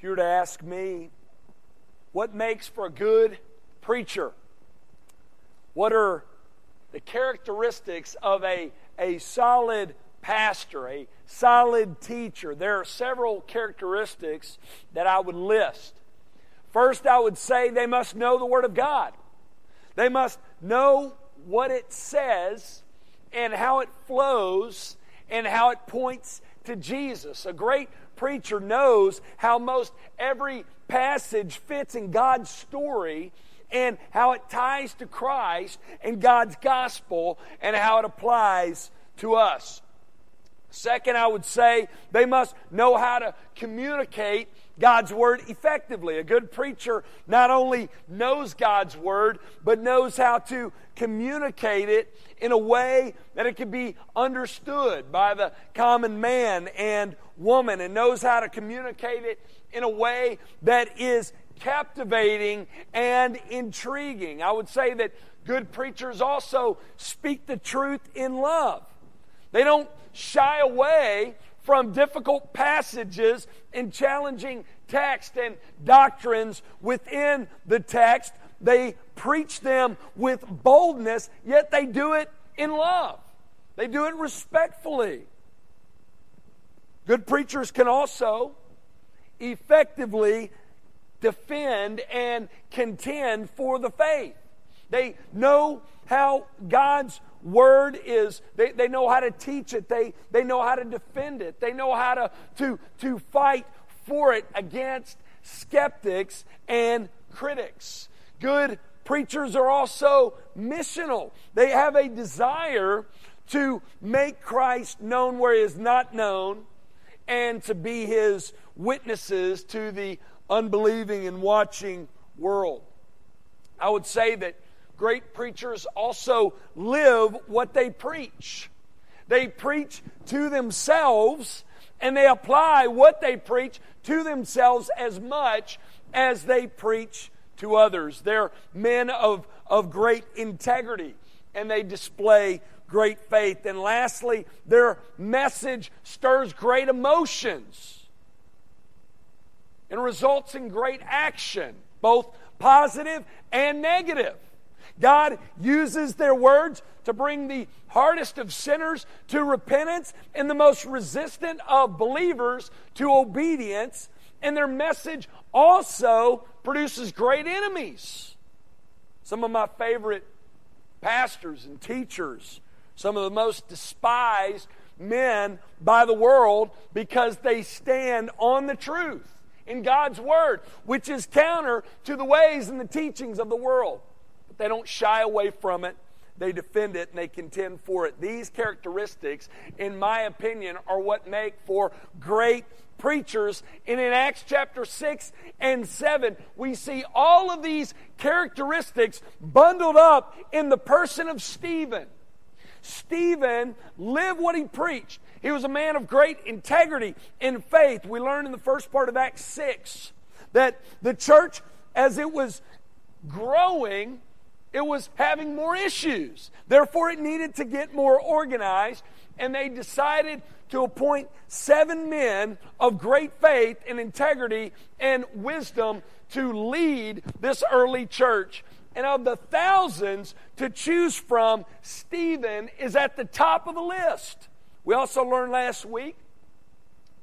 If you were to ask me, what makes for a good preacher? What are the characteristics of a, a solid pastor, a solid teacher? There are several characteristics that I would list. First, I would say they must know the Word of God. They must know what it says and how it flows and how it points to Jesus. A great preacher knows how most every passage fits in God's story and how it ties to Christ and God's gospel and how it applies to us. Second, I would say they must know how to communicate God's Word effectively. A good preacher not only knows God's Word, but knows how to communicate it in a way that it can be understood by the common man and woman, and knows how to communicate it in a way that is captivating and intriguing. I would say that good preachers also speak the truth in love. They don't shy away from difficult passages and challenging text and doctrines within the text. They preach them with boldness, yet they do it in love. They do it respectfully. Good preachers can also effectively defend and contend for the faith. They know how God's word is, they, they know how to teach it, they, they know how to defend it, they know how to, to, to fight for it against skeptics and critics. Good preachers are also missional, they have a desire to make Christ known where he is not known and to be his witnesses to the unbelieving and watching world. I would say that great preachers also live what they preach. They preach to themselves and they apply what they preach to themselves as much as they preach to others. They're men of, of great integrity and they display great faith. And lastly, their message stirs great emotions and results in great action, both positive and negative. God uses their words to bring the hardest of sinners to repentance and the most resistant of believers to obedience. And their message also produces great enemies. Some of my favorite pastors and teachers, some of the most despised men by the world because they stand on the truth in God's Word, which is counter to the ways and the teachings of the world. They don't shy away from it. They defend it and they contend for it. These characteristics, in my opinion, are what make for great preachers. And in Acts chapter 6 and 7, we see all of these characteristics bundled up in the person of Stephen. Stephen lived what he preached. He was a man of great integrity and faith. We learn in the first part of Acts 6 that the church, as it was growing, it was having more issues. Therefore, it needed to get more organized, and they decided to appoint seven men of great faith and integrity and wisdom to lead this early church. And of the thousands to choose from, Stephen is at the top of the list. We also learned last week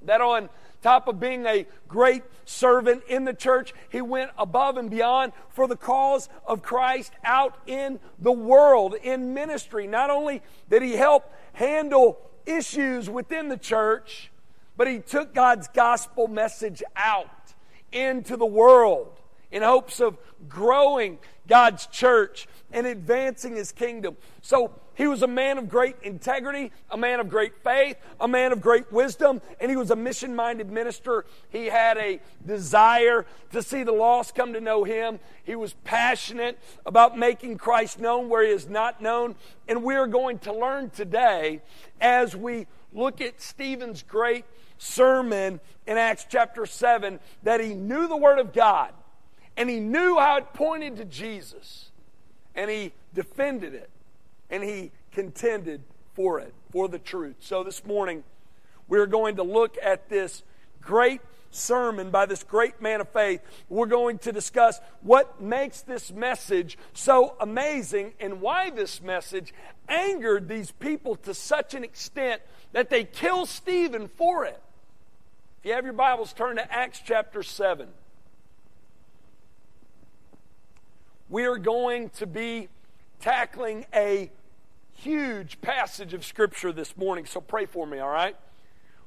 that on top of being a great servant in the church, he went above and beyond for the cause of Christ out in the world, in ministry. Not only did he help handle issues within the church, but he took God's gospel message out into the world in hopes of growing God's church and advancing his kingdom. So he was a man of great integrity, a man of great faith, a man of great wisdom, and he was a mission minded minister. He had a desire to see the lost come to know him. He was passionate about making Christ known where he is not known. And we are going to learn today as we look at Stephen's great sermon in Acts chapter 7 that he knew the Word of God and he knew how it pointed to Jesus and he defended it and he contended for it, for the truth. So this morning, we're going to look at this great sermon by this great man of faith. We're going to discuss what makes this message so amazing and why this message angered these people to such an extent that they kill Stephen for it. If you have your Bibles, turn to Acts chapter 7. We are going to be tackling a huge passage of Scripture this morning, so pray for me, all right?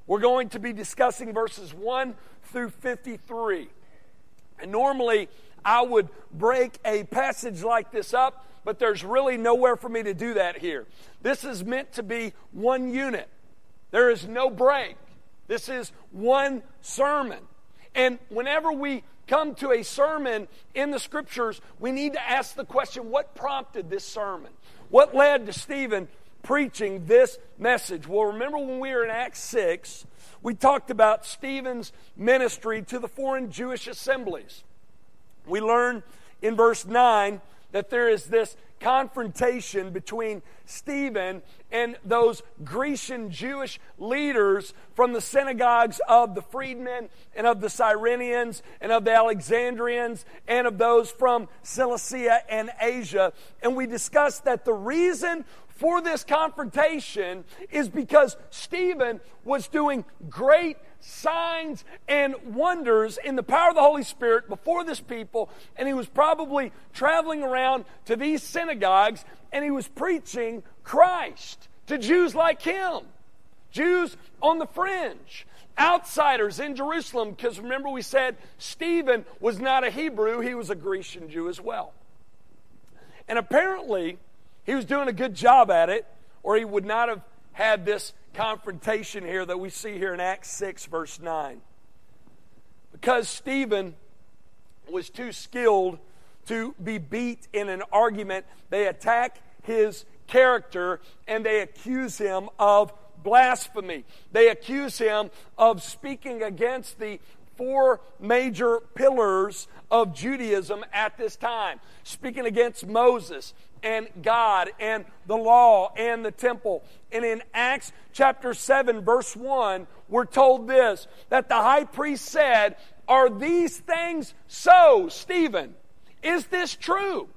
We're going to be discussing verses 1 through 53. And normally I would break a passage like this up, but there's really nowhere for me to do that here. This is meant to be one unit, there is no break. This is one sermon. And whenever we come to a sermon in the scriptures, we need to ask the question what prompted this sermon? What led to Stephen preaching this message? Well, remember when we were in Acts 6, we talked about Stephen's ministry to the foreign Jewish assemblies. We learn in verse 9 that there is this confrontation between Stephen and those Grecian Jewish leaders from the synagogues of the freedmen and of the Cyrenians and of the Alexandrians and of those from Cilicia and Asia. And we discussed that the reason for this confrontation is because Stephen was doing great signs and wonders in the power of the Holy Spirit before this people, and he was probably traveling around to these synagogues and he was preaching Christ to Jews like him, Jews on the fringe. Outsiders in Jerusalem, because remember we said Stephen was not a Hebrew, he was a Grecian Jew as well. And apparently, he was doing a good job at it, or he would not have had this confrontation here that we see here in Acts 6, verse 9. Because Stephen was too skilled to be beat in an argument, they attack his character and they accuse him of blasphemy. They accuse him of speaking against the four major pillars of Judaism at this time, speaking against Moses, and God and the law and the temple. And in Acts chapter 7, verse 1, we're told this that the high priest said, Are these things so, Stephen? Is this true?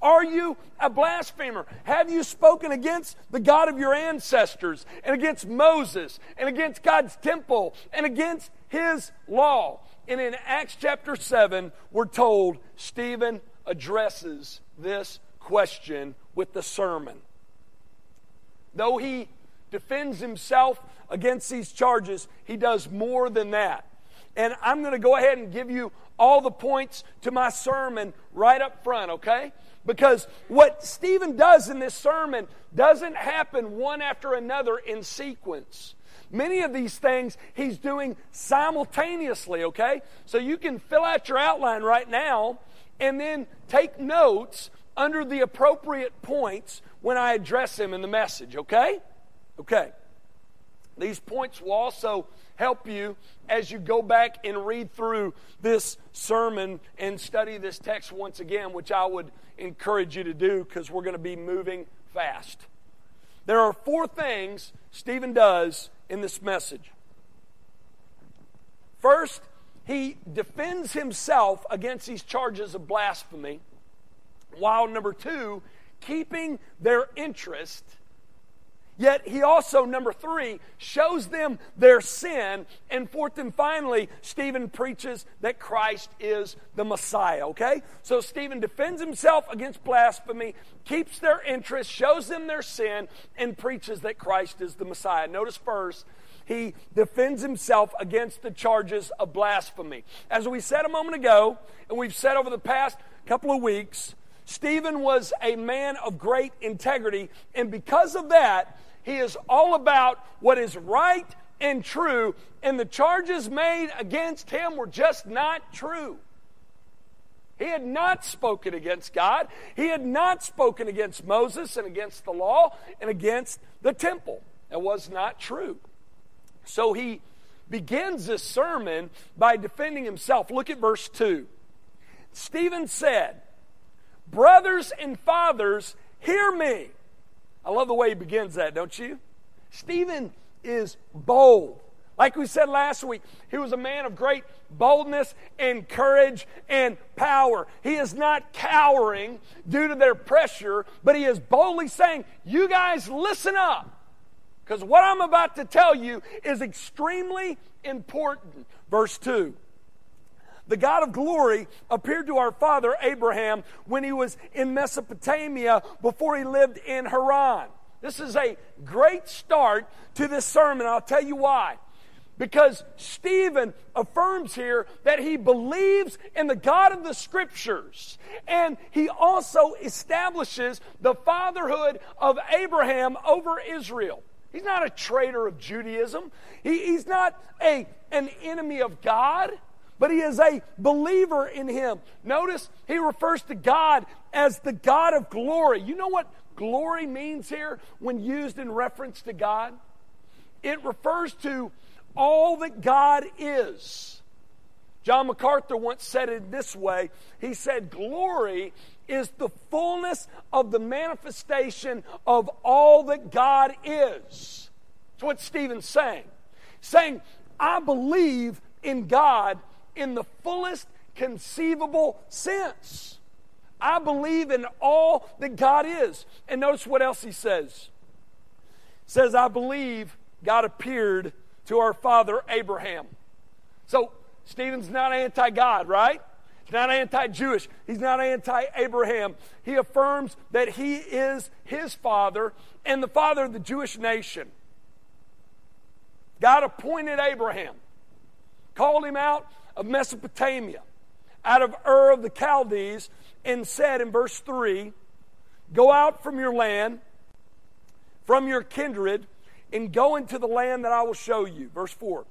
Are you a blasphemer? Have you spoken against the God of your ancestors and against Moses and against God's temple and against his law? And in Acts chapter 7, we're told Stephen addresses this question with the sermon. Though he defends himself against these charges, he does more than that. And I'm going to go ahead and give you all the points to my sermon right up front, okay? Because what Stephen does in this sermon doesn't happen one after another in sequence. Many of these things he's doing simultaneously, okay? So you can fill out your outline right now and then take notes under the appropriate points when I address him in the message, okay? Okay. These points will also help you as you go back and read through this sermon and study this text once again, which I would encourage you to do because we're going to be moving fast. There are four things Stephen does in this message. First, he defends himself against these charges of blasphemy while number two, keeping their interest. Yet he also, number three, shows them their sin. And fourth and finally, Stephen preaches that Christ is the Messiah, okay? So Stephen defends himself against blasphemy, keeps their interest, shows them their sin, and preaches that Christ is the Messiah. Notice first, he defends himself against the charges of blasphemy. As we said a moment ago, and we've said over the past couple of weeks, Stephen was a man of great integrity, and because of that, he is all about what is right and true, and the charges made against him were just not true. He had not spoken against God. He had not spoken against Moses and against the law and against the temple. That was not true. So he begins this sermon by defending himself. Look at verse 2. Stephen said, Brothers and fathers, hear me. I love the way he begins that, don't you? Stephen is bold. Like we said last week, he was a man of great boldness and courage and power. He is not cowering due to their pressure, but he is boldly saying, You guys listen up. Because what I'm about to tell you is extremely important. Verse 2 The God of glory appeared to our father Abraham when he was in Mesopotamia before he lived in Haran. This is a great start to this sermon. I'll tell you why. Because Stephen affirms here that he believes in the God of the Scriptures. And he also establishes the fatherhood of Abraham over Israel. He's not a traitor of Judaism, he, he's not a, an enemy of God, but he is a believer in him. Notice he refers to God as the God of glory. You know what glory means here when used in reference to God? It refers to all that God is. John MacArthur once said it this way He said, Glory is the fullness of the manifestation of all that God is. That's what Stephen's saying. Saying, I believe in God in the fullest conceivable sense. I believe in all that God is. And notice what else he says. He says, I believe God appeared to our father Abraham. So, Stephen's not anti God, right? He's not anti Jewish. He's not anti Abraham. He affirms that he is his father and the father of the Jewish nation. God appointed Abraham, called him out of Mesopotamia, out of Ur of the Chaldees, and said in verse 3 Go out from your land, from your kindred, and go into the land that I will show you. Verse 4.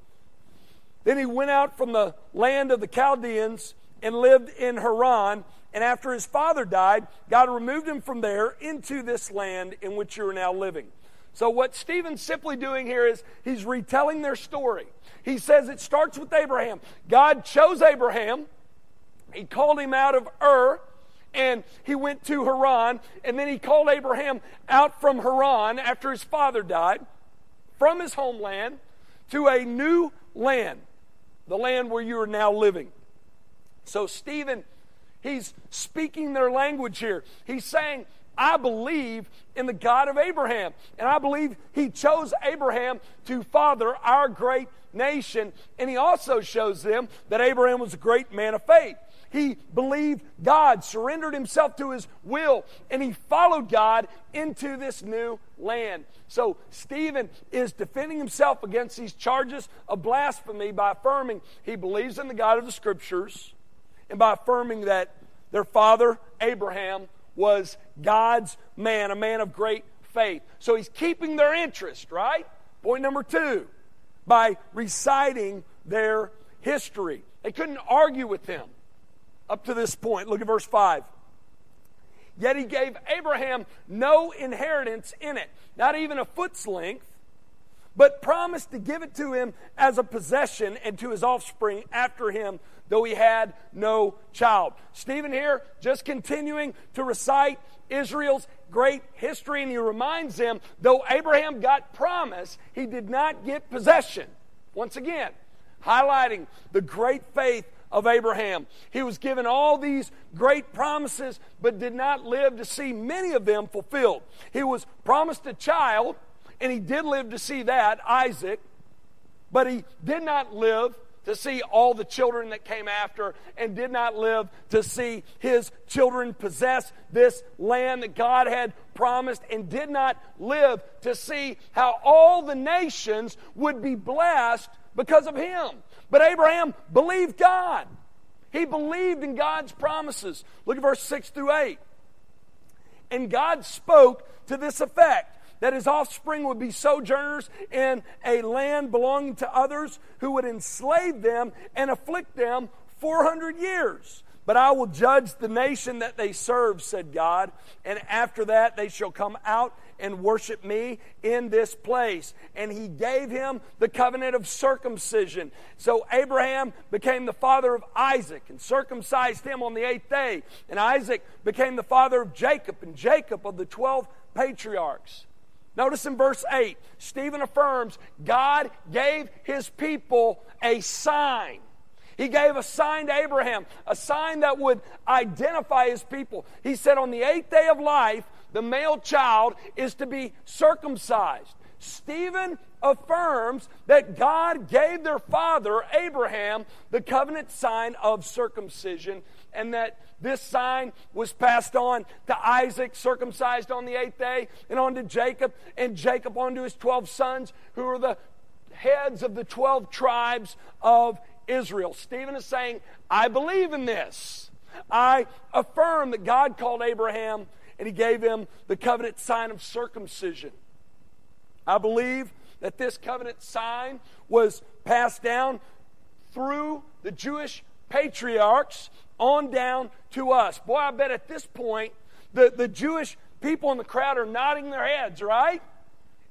Then he went out from the land of the Chaldeans and lived in Haran. And after his father died, God removed him from there into this land in which you are now living. So, what Stephen's simply doing here is he's retelling their story. He says it starts with Abraham. God chose Abraham, he called him out of Ur, and he went to Haran, and then he called Abraham out from Haran after his father died from his homeland to a new land, the land where you are now living. So, Stephen, he's speaking their language here. He's saying, I believe in the God of Abraham. And I believe he chose Abraham to father our great nation. And he also shows them that Abraham was a great man of faith. He believed God, surrendered himself to his will, and he followed God into this new land. So Stephen is defending himself against these charges of blasphemy by affirming he believes in the God of the Scriptures and by affirming that their father, Abraham, was God's man, a man of great faith. So he's keeping their interest, right? Point number two, by reciting their history. They couldn't argue with him up to this point. Look at verse 5. Yet he gave Abraham no inheritance in it, not even a foot's length, but promised to give it to him as a possession and to his offspring after him, though he had no child. Stephen here just continuing to recite Israel's great history, and he reminds them though Abraham got promise, he did not get possession. Once again, highlighting the great faith of Abraham. He was given all these great promises, but did not live to see many of them fulfilled. He was promised a child, and he did live to see that, Isaac, but he did not live to see all the children that came after and did not live to see his children possess this land that God had promised and did not live to see how all the nations would be blessed because of him. But Abraham believed God. He believed in God's promises. Look at verse 6 through 8. And God spoke to this effect that his offspring would be sojourners in a land belonging to others who would enslave them and afflict them 400 years. But I will judge the nation that they serve, said God, and after that they shall come out and worship me in this place. And he gave him the covenant of circumcision. So Abraham became the father of Isaac and circumcised him on the eighth day. And Isaac became the father of Jacob, and Jacob of the 12 patriarchs. Notice in verse 8, Stephen affirms God gave his people a sign. He gave a sign to Abraham, a sign that would identify his people. He said, On the eighth day of life, the male child is to be circumcised. Stephen affirms that God gave their father, Abraham, the covenant sign of circumcision, and that this sign was passed on to Isaac, circumcised on the eighth day, and on to Jacob, and Jacob on to his 12 sons, who are the heads of the 12 tribes of Israel. Stephen is saying, I believe in this. I affirm that God called Abraham and he gave him the covenant sign of circumcision. I believe that this covenant sign was passed down through the Jewish patriarchs on down to us. Boy, I bet at this point the, the Jewish people in the crowd are nodding their heads, right?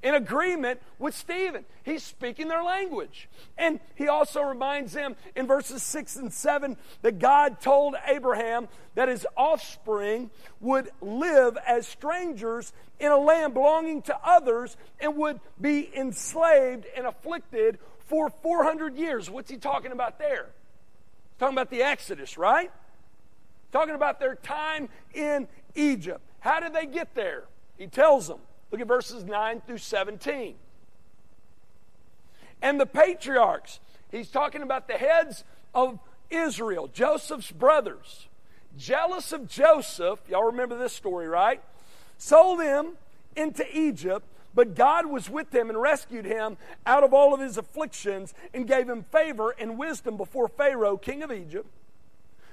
in agreement with Stephen. He's speaking their language. And he also reminds them in verses 6 and 7 that God told Abraham that his offspring would live as strangers in a land belonging to others and would be enslaved and afflicted for 400 years. What's he talking about there? Talking about the Exodus, right? Talking about their time in Egypt. How did they get there? He tells them Look at verses 9 through 17. And the patriarchs, he's talking about the heads of Israel, Joseph's brothers, jealous of Joseph, y'all remember this story, right? Sold him into Egypt, but God was with him and rescued him out of all of his afflictions and gave him favor and wisdom before Pharaoh, king of Egypt,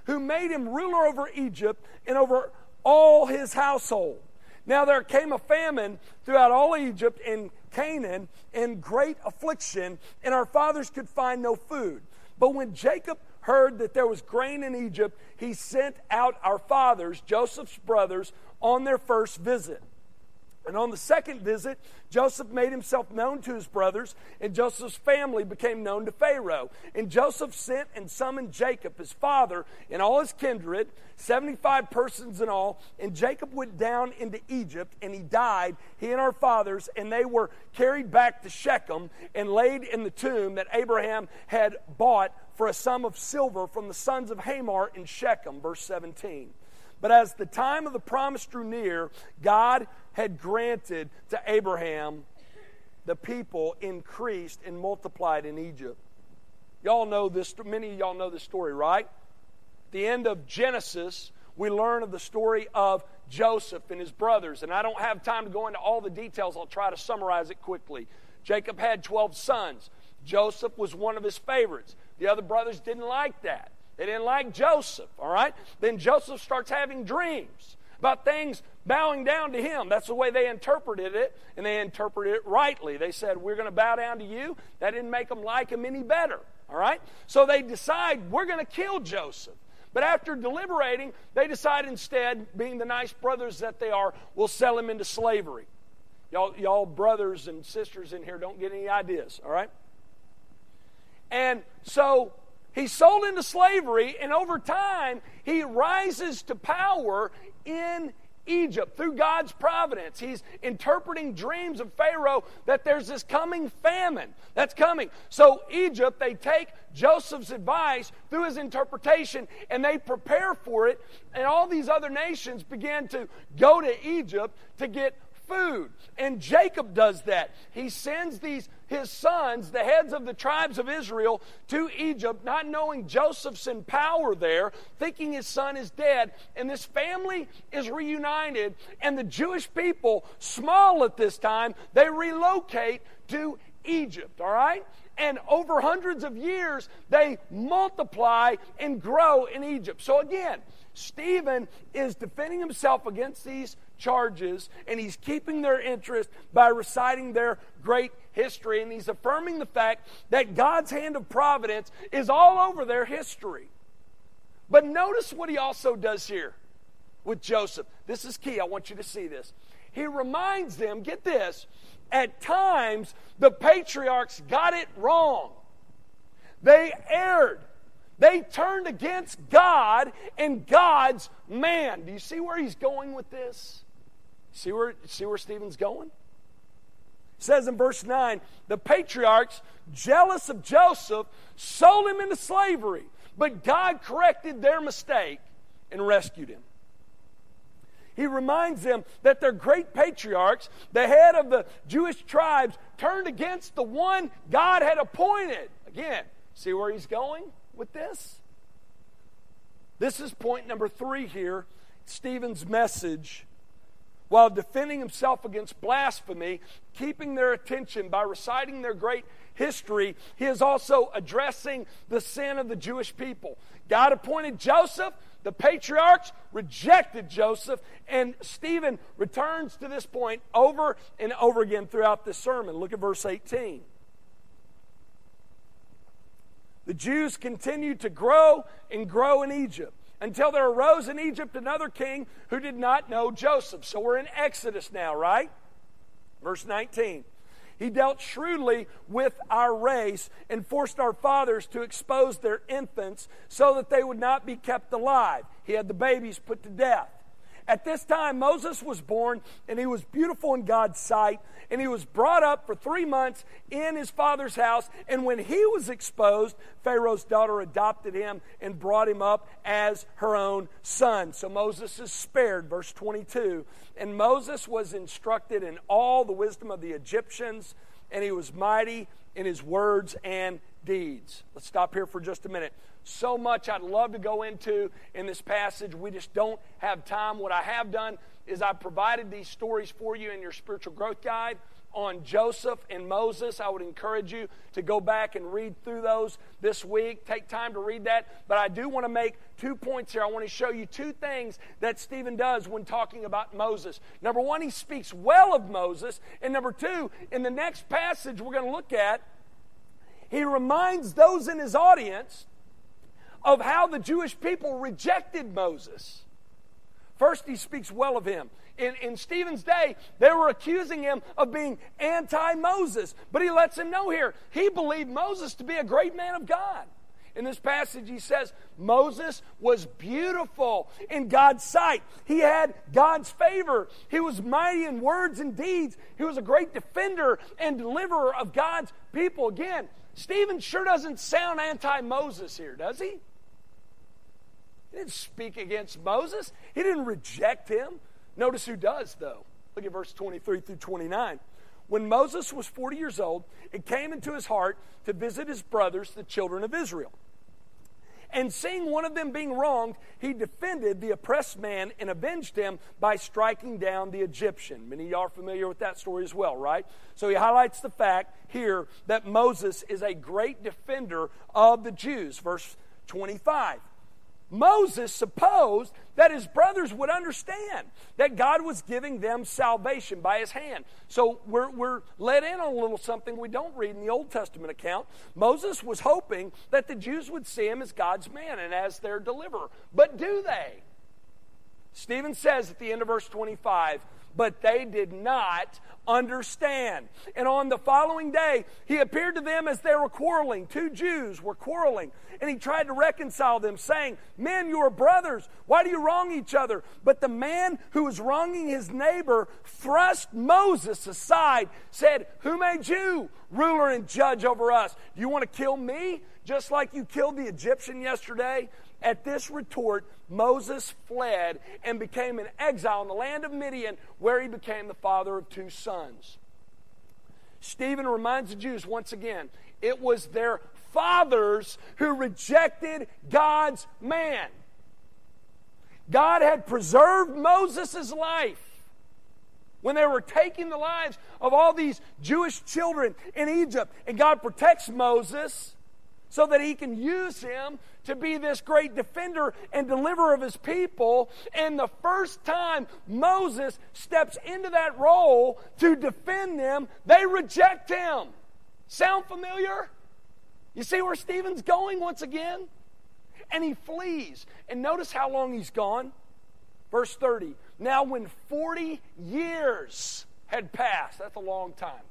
who made him ruler over Egypt and over all his household. Now there came a famine throughout all Egypt and Canaan in great affliction, and our fathers could find no food. But when Jacob heard that there was grain in Egypt, he sent out our fathers, Joseph's brothers, on their first visit. And on the second visit, Joseph made himself known to his brothers, and Joseph's family became known to Pharaoh. And Joseph sent and summoned Jacob, his father, and all his kindred, 75 persons in all. And Jacob went down into Egypt, and he died, he and our fathers, and they were carried back to Shechem and laid in the tomb that Abraham had bought for a sum of silver from the sons of Hamor in Shechem. Verse 17. But as the time of the promise drew near, God had granted to Abraham the people increased and multiplied in Egypt. Y'all know this, many of y'all know this story, right? the end of Genesis, we learn of the story of Joseph and his brothers. And I don't have time to go into all the details, I'll try to summarize it quickly. Jacob had 12 sons. Joseph was one of his favorites. The other brothers didn't like that. They didn't like Joseph, all right? Then Joseph starts having dreams about things bowing down to him. That's the way they interpreted it, and they interpreted it rightly. They said, We're going to bow down to you. That didn't make them like him any better, all right? So they decide, We're going to kill Joseph. But after deliberating, they decide instead, being the nice brothers that they are, we'll sell him into slavery. Y'all, y'all brothers and sisters in here don't get any ideas, all right? And so He's sold into slavery, and over time, he rises to power in Egypt through God's providence. He's interpreting dreams of Pharaoh that there's this coming famine that's coming. So, Egypt, they take Joseph's advice through his interpretation and they prepare for it, and all these other nations began to go to Egypt to get food. And Jacob does that. He sends these his sons, the heads of the tribes of Israel, to Egypt, not knowing Joseph's in power there, thinking his son is dead. And this family is reunited, and the Jewish people, small at this time, they relocate to Egypt, all right? And over hundreds of years, they multiply and grow in Egypt. So again, Stephen is defending himself against these charges, and he's keeping their interest by reciting their great history, and he's affirming the fact that God's hand of providence is all over their history. But notice what he also does here with Joseph. This is key. I want you to see this. He reminds them, get this, at times the patriarchs got it wrong. They erred. They turned against God and God's man. Do you see where he's going with this? See where, see where Stephen's going? says in verse 9, the patriarchs, jealous of Joseph, sold him into slavery. But God corrected their mistake and rescued him. He reminds them that their great patriarchs, the head of the Jewish tribes, turned against the one God had appointed. Again, see where he's going with this? This is point number three here Stephen's message while defending himself against blasphemy, keeping their attention by reciting their great history, he is also addressing the sin of the Jewish people. God appointed Joseph, the patriarchs rejected Joseph, and Stephen returns to this point over and over again throughout this sermon. Look at verse 18. The Jews continued to grow and grow in Egypt until there arose in Egypt another king who did not know Joseph. So we're in Exodus now, right? Verse 19. He dealt shrewdly with our race and forced our fathers to expose their infants so that they would not be kept alive. He had the babies put to death. At this time, Moses was born, and he was beautiful in God's sight, and he was brought up for three months in his father's house. And when he was exposed, Pharaoh's daughter adopted him and brought him up as her own son. So Moses is spared, verse 22. And Moses was instructed in all the wisdom of the Egyptians, and he was mighty in his words and deeds. Let's stop here for just a minute so much I'd love to go into in this passage. We just don't have time. What I have done is I've provided these stories for you in your spiritual growth guide on Joseph and Moses. I would encourage you to go back and read through those this week. Take time to read that. But I do want to make two points here. I want to show you two things that Stephen does when talking about Moses. Number one, he speaks well of Moses. And number two, in the next passage we're going to look at, he reminds those in his audience of how the Jewish people rejected Moses. First, he speaks well of him. In, in Stephen's day, they were accusing him of being anti Moses, but he lets him know here he believed Moses to be a great man of God. In this passage, he says Moses was beautiful in God's sight. He had God's favor. He was mighty in words and deeds. He was a great defender and deliverer of God's people. Again, Stephen sure doesn't sound anti Moses here, does he? He didn't speak against Moses, he didn't reject him. Notice who does, though. Look at verse 23 through 29. When Moses was 40 years old, it came into his heart to visit his brothers, the children of Israel. And seeing one of them being wronged, he defended the oppressed man and avenged him by striking down the Egyptian. Many of y'all are familiar with that story as well, right? So he highlights the fact here that Moses is a great defender of the Jews. Verse 25. Moses supposed that his brothers would understand that God was giving them salvation by his hand. So we're, we're let in on a little something we don't read in the Old Testament account. Moses was hoping that the Jews would see him as God's man and as their deliverer. But do they? Stephen says at the end of verse 25, but they did not understand. And on the following day, he appeared to them as they were quarreling. Two Jews were quarreling. And he tried to reconcile them, saying, Men, you are brothers. Why do you wrong each other? But the man who was wronging his neighbor thrust Moses aside, said, Who made you ruler and judge over us? Do you want to kill me just like you killed the Egyptian yesterday? At this retort, Moses fled and became an exile in the land of Midian, where he became the father of two sons. Stephen reminds the Jews once again it was their fathers who rejected God's man. God had preserved Moses' life when they were taking the lives of all these Jewish children in Egypt, and God protects Moses so that he can use him to be this great defender and deliverer of his people. And the first time Moses steps into that role to defend them, they reject him. Sound familiar? You see where Stephen's going once again? And he flees. And notice how long he's gone. Verse 30. Now, when 40 years had passed, that's a long time.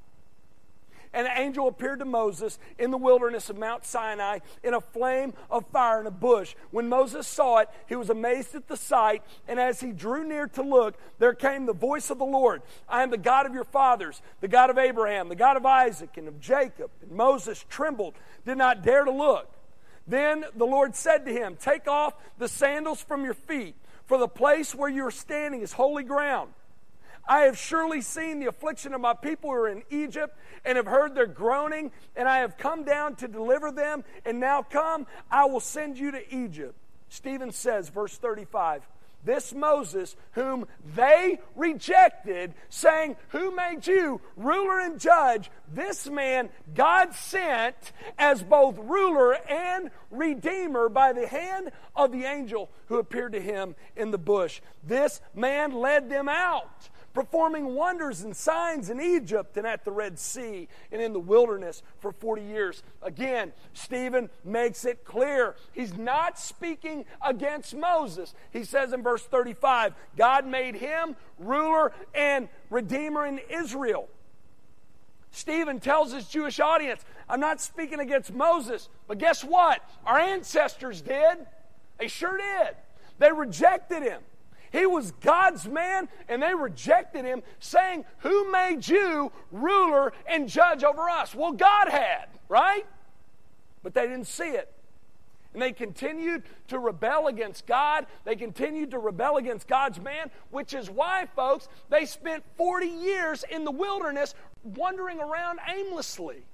An angel appeared to Moses in the wilderness of Mount Sinai in a flame of fire in a bush. When Moses saw it, he was amazed at the sight, and as he drew near to look, there came the voice of the Lord I am the God of your fathers, the God of Abraham, the God of Isaac, and of Jacob. And Moses trembled, did not dare to look. Then the Lord said to him, Take off the sandals from your feet, for the place where you are standing is holy ground. I have surely seen the affliction of my people who are in Egypt and have heard their groaning, and I have come down to deliver them. And now come, I will send you to Egypt. Stephen says, verse 35 this Moses, whom they rejected, saying, Who made you ruler and judge? This man God sent as both ruler and redeemer by the hand of the angel who appeared to him in the bush. This man led them out performing wonders and signs in Egypt and at the Red Sea and in the wilderness for 40 years. Again, Stephen makes it clear he's not speaking against Moses. He says in verse 35 God made him ruler and redeemer in Israel. Stephen tells his Jewish audience, I'm not speaking against Moses, but guess what? Our ancestors did. They sure did. They rejected him. He was God's man, and they rejected him, saying, Who made you ruler and judge over us? Well, God had, right? But they didn't see it. And they continued to rebel against God. They continued to rebel against God's man, which is why, folks, they spent 40 years in the wilderness wandering around aimlessly.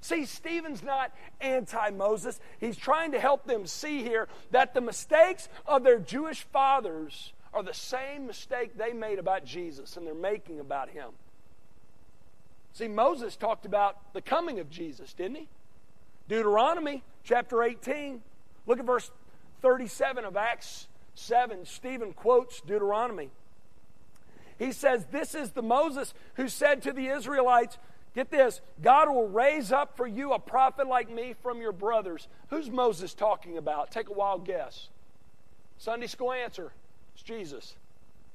See, Stephen's not anti Moses. He's trying to help them see here that the mistakes of their Jewish fathers are the same mistake they made about Jesus and they're making about him. See, Moses talked about the coming of Jesus, didn't he? Deuteronomy chapter 18. Look at verse 37 of Acts 7. Stephen quotes Deuteronomy. He says, This is the Moses who said to the Israelites, Get this God will raise up for you a prophet like me from your brothers. Who's Moses talking about? Take a wild guess. Sunday school answer it's Jesus.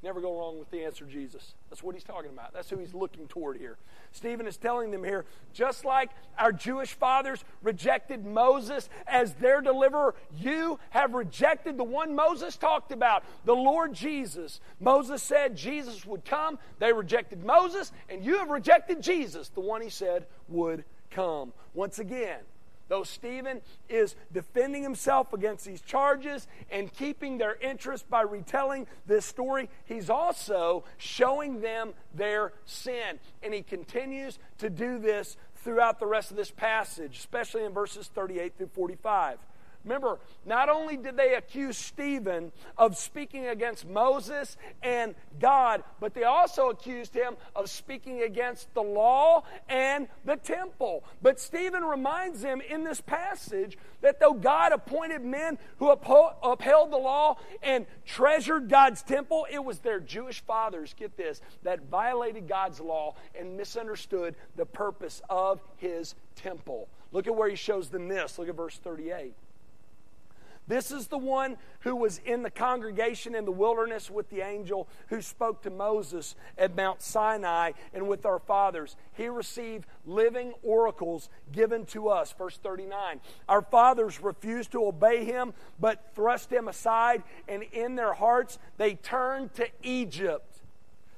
Never go wrong with the answer Jesus. That's what he's talking about. That's who he's looking toward here. Stephen is telling them here just like our Jewish fathers rejected Moses as their deliverer, you have rejected the one Moses talked about, the Lord Jesus. Moses said Jesus would come. They rejected Moses, and you have rejected Jesus, the one he said would come. Once again, Though Stephen is defending himself against these charges and keeping their interest by retelling this story, he's also showing them their sin. And he continues to do this throughout the rest of this passage, especially in verses 38 through 45. Remember, not only did they accuse Stephen of speaking against Moses and God, but they also accused him of speaking against the law and the temple. But Stephen reminds them in this passage that though God appointed men who upheld the law and treasured God's temple, it was their Jewish fathers, get this, that violated God's law and misunderstood the purpose of his temple. Look at where he shows them this. Look at verse 38. This is the one who was in the congregation in the wilderness with the angel who spoke to Moses at Mount Sinai and with our fathers. He received living oracles given to us. Verse 39. Our fathers refused to obey him, but thrust him aside, and in their hearts they turned to Egypt,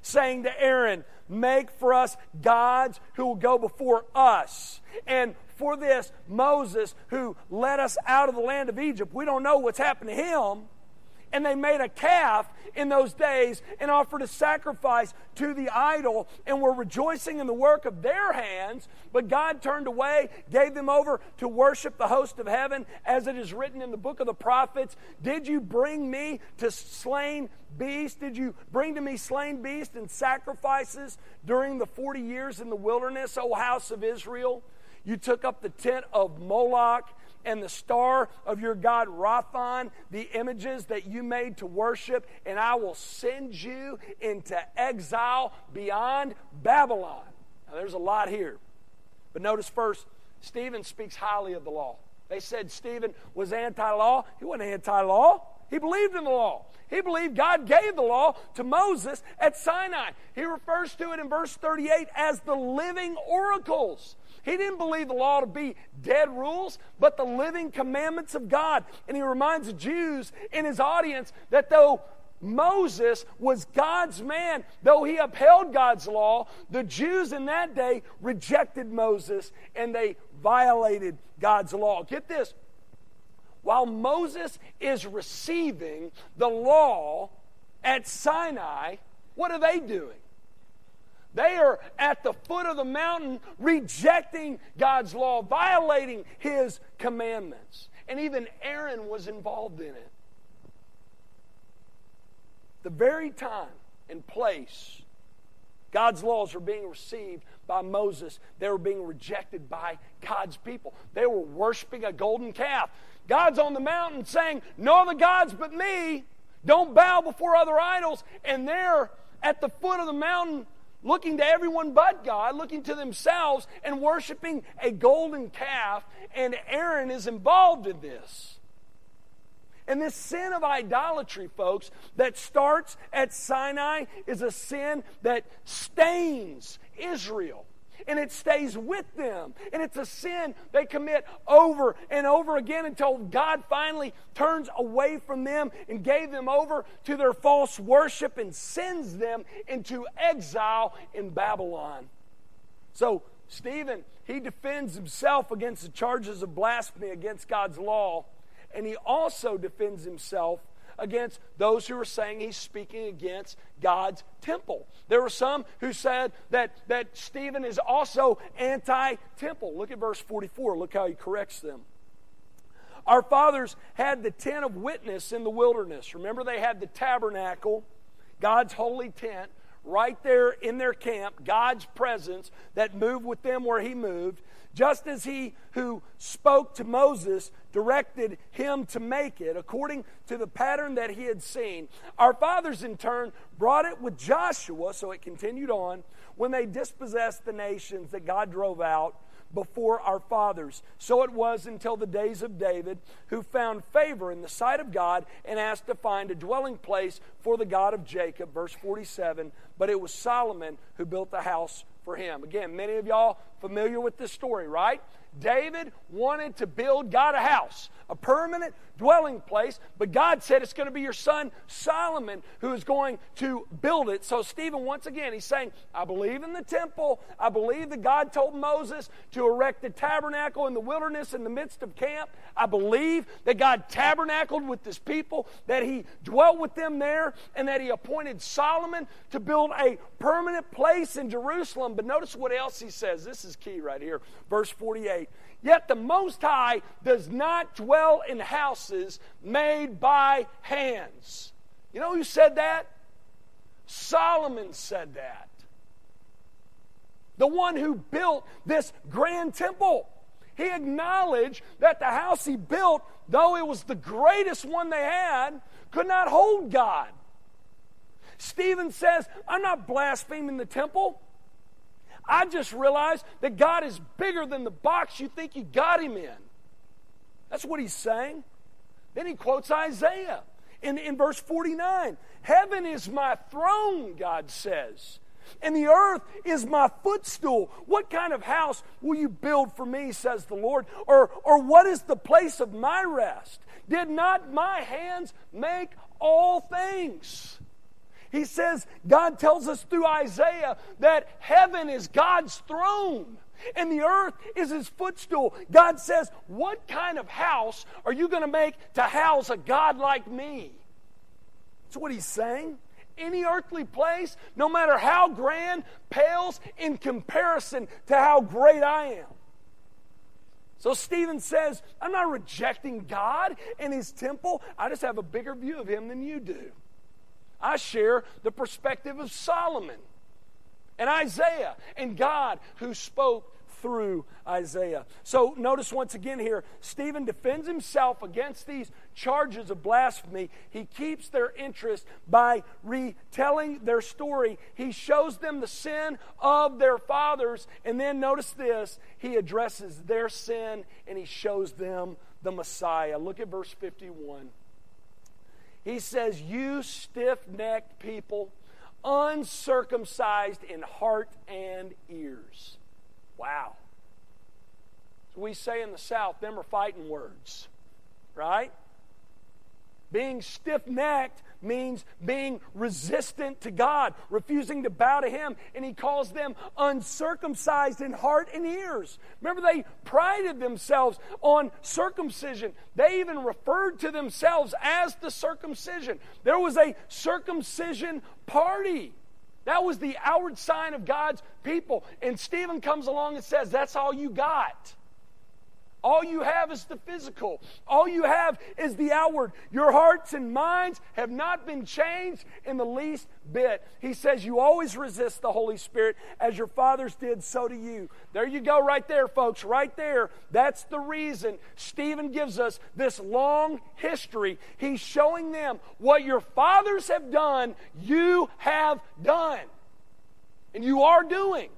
saying to Aaron, Make for us gods who will go before us. And for this Moses, who led us out of the land of Egypt, we don't know what's happened to him. And they made a calf in those days and offered a sacrifice to the idol and were rejoicing in the work of their hands. But God turned away, gave them over to worship the host of heaven, as it is written in the book of the prophets. Did you bring me to slain beasts? Did you bring to me slain beasts and sacrifices during the 40 years in the wilderness, O house of Israel? You took up the tent of Moloch and the star of your God Rephan, the images that you made to worship, and I will send you into exile beyond Babylon. Now, there's a lot here. But notice first, Stephen speaks highly of the law. They said Stephen was anti law. He wasn't anti law. He believed in the law. He believed God gave the law to Moses at Sinai. He refers to it in verse 38 as the living oracles. He didn't believe the law to be dead rules, but the living commandments of God. And he reminds the Jews in his audience that though Moses was God's man, though he upheld God's law, the Jews in that day rejected Moses and they violated God's law. Get this while Moses is receiving the law at Sinai, what are they doing? They are at the foot of the mountain rejecting God's law, violating his commandments. And even Aaron was involved in it. The very time and place God's laws are being received by Moses, they were being rejected by God's people. They were worshiping a golden calf. God's on the mountain saying, No other gods but me. Don't bow before other idols. And they're at the foot of the mountain looking to everyone but God, looking to themselves and worshiping a golden calf. And Aaron is involved in this. And this sin of idolatry, folks, that starts at Sinai is a sin that stains Israel and it stays with them. And it's a sin they commit over and over again until God finally turns away from them and gave them over to their false worship and sends them into exile in Babylon. So, Stephen, he defends himself against the charges of blasphemy against God's law, and he also defends himself against those who are saying he's speaking against God's temple. There were some who said that, that Stephen is also anti temple. Look at verse 44. Look how he corrects them. Our fathers had the tent of witness in the wilderness. Remember, they had the tabernacle, God's holy tent, right there in their camp, God's presence that moved with them where He moved just as he who spoke to Moses directed him to make it, according to the pattern that he had seen. Our fathers, in turn, brought it with Joshua, so it continued on, when they dispossessed the nations that God drove out before our fathers. So it was until the days of David, who found favor in the sight of God and asked to find a dwelling place for the God of Jacob. Verse 47 But it was Solomon who built the house for him. Again, many of y'all familiar with this story, right? David wanted to build God a house, a permanent dwelling place, but God said it's going to be your son Solomon who is going to build it. So, Stephen, once again, he's saying, I believe in the temple. I believe that God told Moses to erect the tabernacle in the wilderness in the midst of camp. I believe that God tabernacled with his people, that he dwelt with them there, and that he appointed Solomon to build a permanent place in Jerusalem. But notice what else he says. This is key right here. Verse 48. Yet the Most High does not dwell in houses made by hands. You know who said that? Solomon said that. The one who built this grand temple. He acknowledged that the house he built, though it was the greatest one they had, could not hold God. Stephen says, I'm not blaspheming the temple. I just realized that God is bigger than the box you think you got him in. That's what he's saying. Then he quotes Isaiah in, in verse 49 Heaven is my throne, God says, and the earth is my footstool. What kind of house will you build for me, says the Lord? Or, or what is the place of my rest? Did not my hands make all things? He says, God tells us through Isaiah that heaven is God's throne and the earth is his footstool. God says, What kind of house are you going to make to house a God like me? That's what he's saying. Any earthly place, no matter how grand, pales in comparison to how great I am. So Stephen says, I'm not rejecting God and his temple. I just have a bigger view of him than you do. I share the perspective of Solomon and Isaiah and God who spoke through Isaiah. So notice once again here, Stephen defends himself against these charges of blasphemy. He keeps their interest by retelling their story. He shows them the sin of their fathers. And then notice this he addresses their sin and he shows them the Messiah. Look at verse 51. He says, You stiff necked people, uncircumcised in heart and ears. Wow. So we say in the South, them are fighting words, right? Being stiff necked means being resistant to God, refusing to bow to Him, and He calls them uncircumcised in heart and ears. Remember, they prided themselves on circumcision. They even referred to themselves as the circumcision. There was a circumcision party. That was the outward sign of God's people. And Stephen comes along and says, That's all you got. All you have is the physical. All you have is the outward. Your hearts and minds have not been changed in the least bit. He says, You always resist the Holy Spirit as your fathers did, so do you. There you go, right there, folks, right there. That's the reason Stephen gives us this long history. He's showing them what your fathers have done, you have done. And you are doing.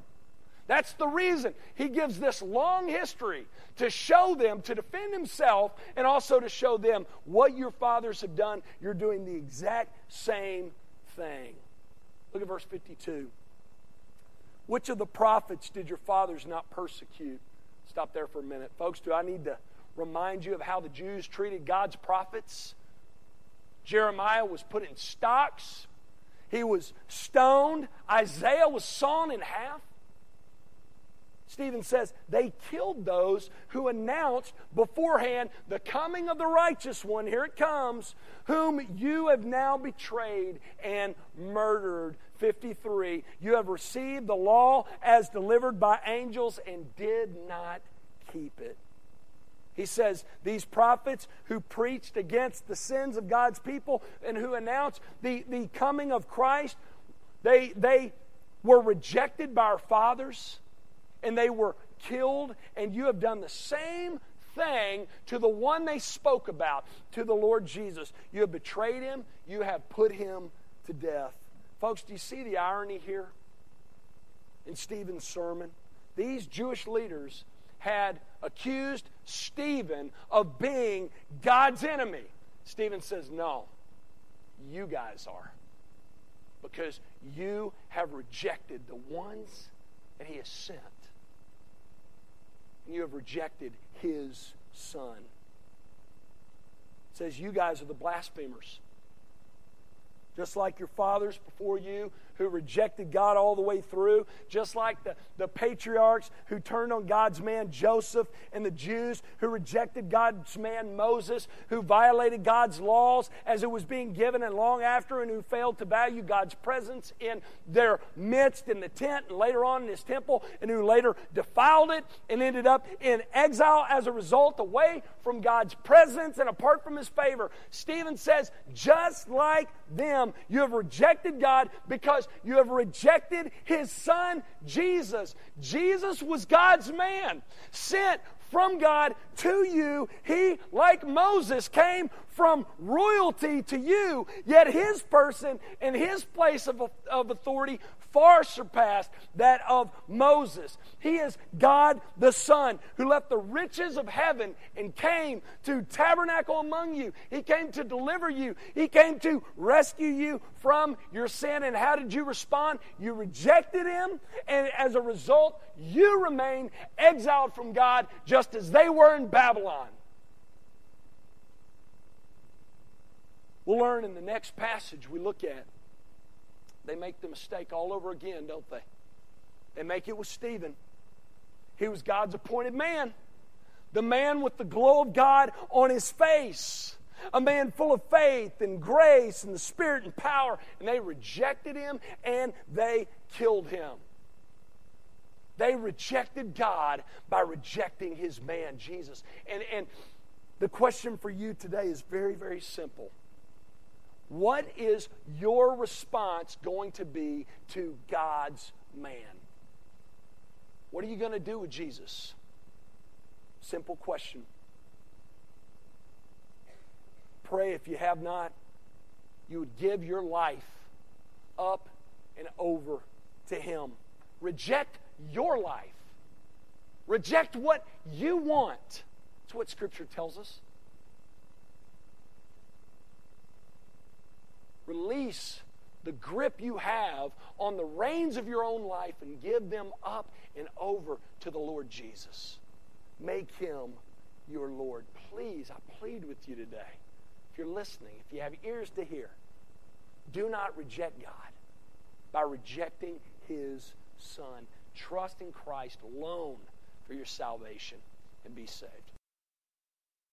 That's the reason he gives this long history to show them, to defend himself, and also to show them what your fathers have done. You're doing the exact same thing. Look at verse 52. Which of the prophets did your fathers not persecute? Stop there for a minute. Folks, do I need to remind you of how the Jews treated God's prophets? Jeremiah was put in stocks, he was stoned, Isaiah was sawn in half. Stephen says they killed those who announced beforehand the coming of the righteous one. Here it comes, whom you have now betrayed and murdered. 53. You have received the law as delivered by angels and did not keep it. He says, These prophets who preached against the sins of God's people and who announced the, the coming of Christ, they, they were rejected by our fathers and they were killed, and you have done the same thing to the one they spoke about, to the Lord Jesus. You have betrayed him, you have put him to death. Folks, do you see the irony here in Stephen's sermon? These Jewish leaders had accused Stephen of being God's enemy. Stephen says, No, you guys are. Because you have rejected the ones that he has sent and you have rejected his son. It says, You guys are the blasphemers. Just like your fathers before you who rejected God all the way through, just like the, the patriarchs who turned on God's man Joseph, and the Jews who rejected God's man Moses, who violated God's laws as it was being given and long after, and who failed to value God's presence in their midst in the tent and later on in his temple, and who later defiled it and ended up in exile as a result, away from God's presence and apart from his favor. Stephen says, just like them, you have rejected God because you have rejected his son, Jesus. Jesus was God's man, sent from God to you. He, like Moses, came from royalty to you, yet his person and his place of, of authority far surpassed that of Moses. He is God the Son who left the riches of heaven and came to tabernacle among you. He came to deliver you, He came to rescue you from your sin. And how did you respond? You rejected Him, and as a result, you remain exiled from God just as they were in Babylon. We'll learn in the next passage we look at they make the mistake all over again, don't they? They make it with Stephen. He was God's appointed man, the man with the glow of God on his face, a man full of faith and grace and the Spirit and power. And they rejected him and they killed him. They rejected God by rejecting his man, Jesus. And, and the question for you today is very, very simple. What is your response going to be to God's man? What are you going to do with Jesus? Simple question. Pray if you have not, you would give your life up and over to Him. Reject your life. Reject what you want. That's what Scripture tells us. Release the grip you have on the reins of your own life and give them up and over to the Lord Jesus. Make him your Lord. Please, I plead with you today. If you're listening, if you have ears to hear, do not reject God by rejecting his Son. Trust in Christ alone for your salvation and be saved.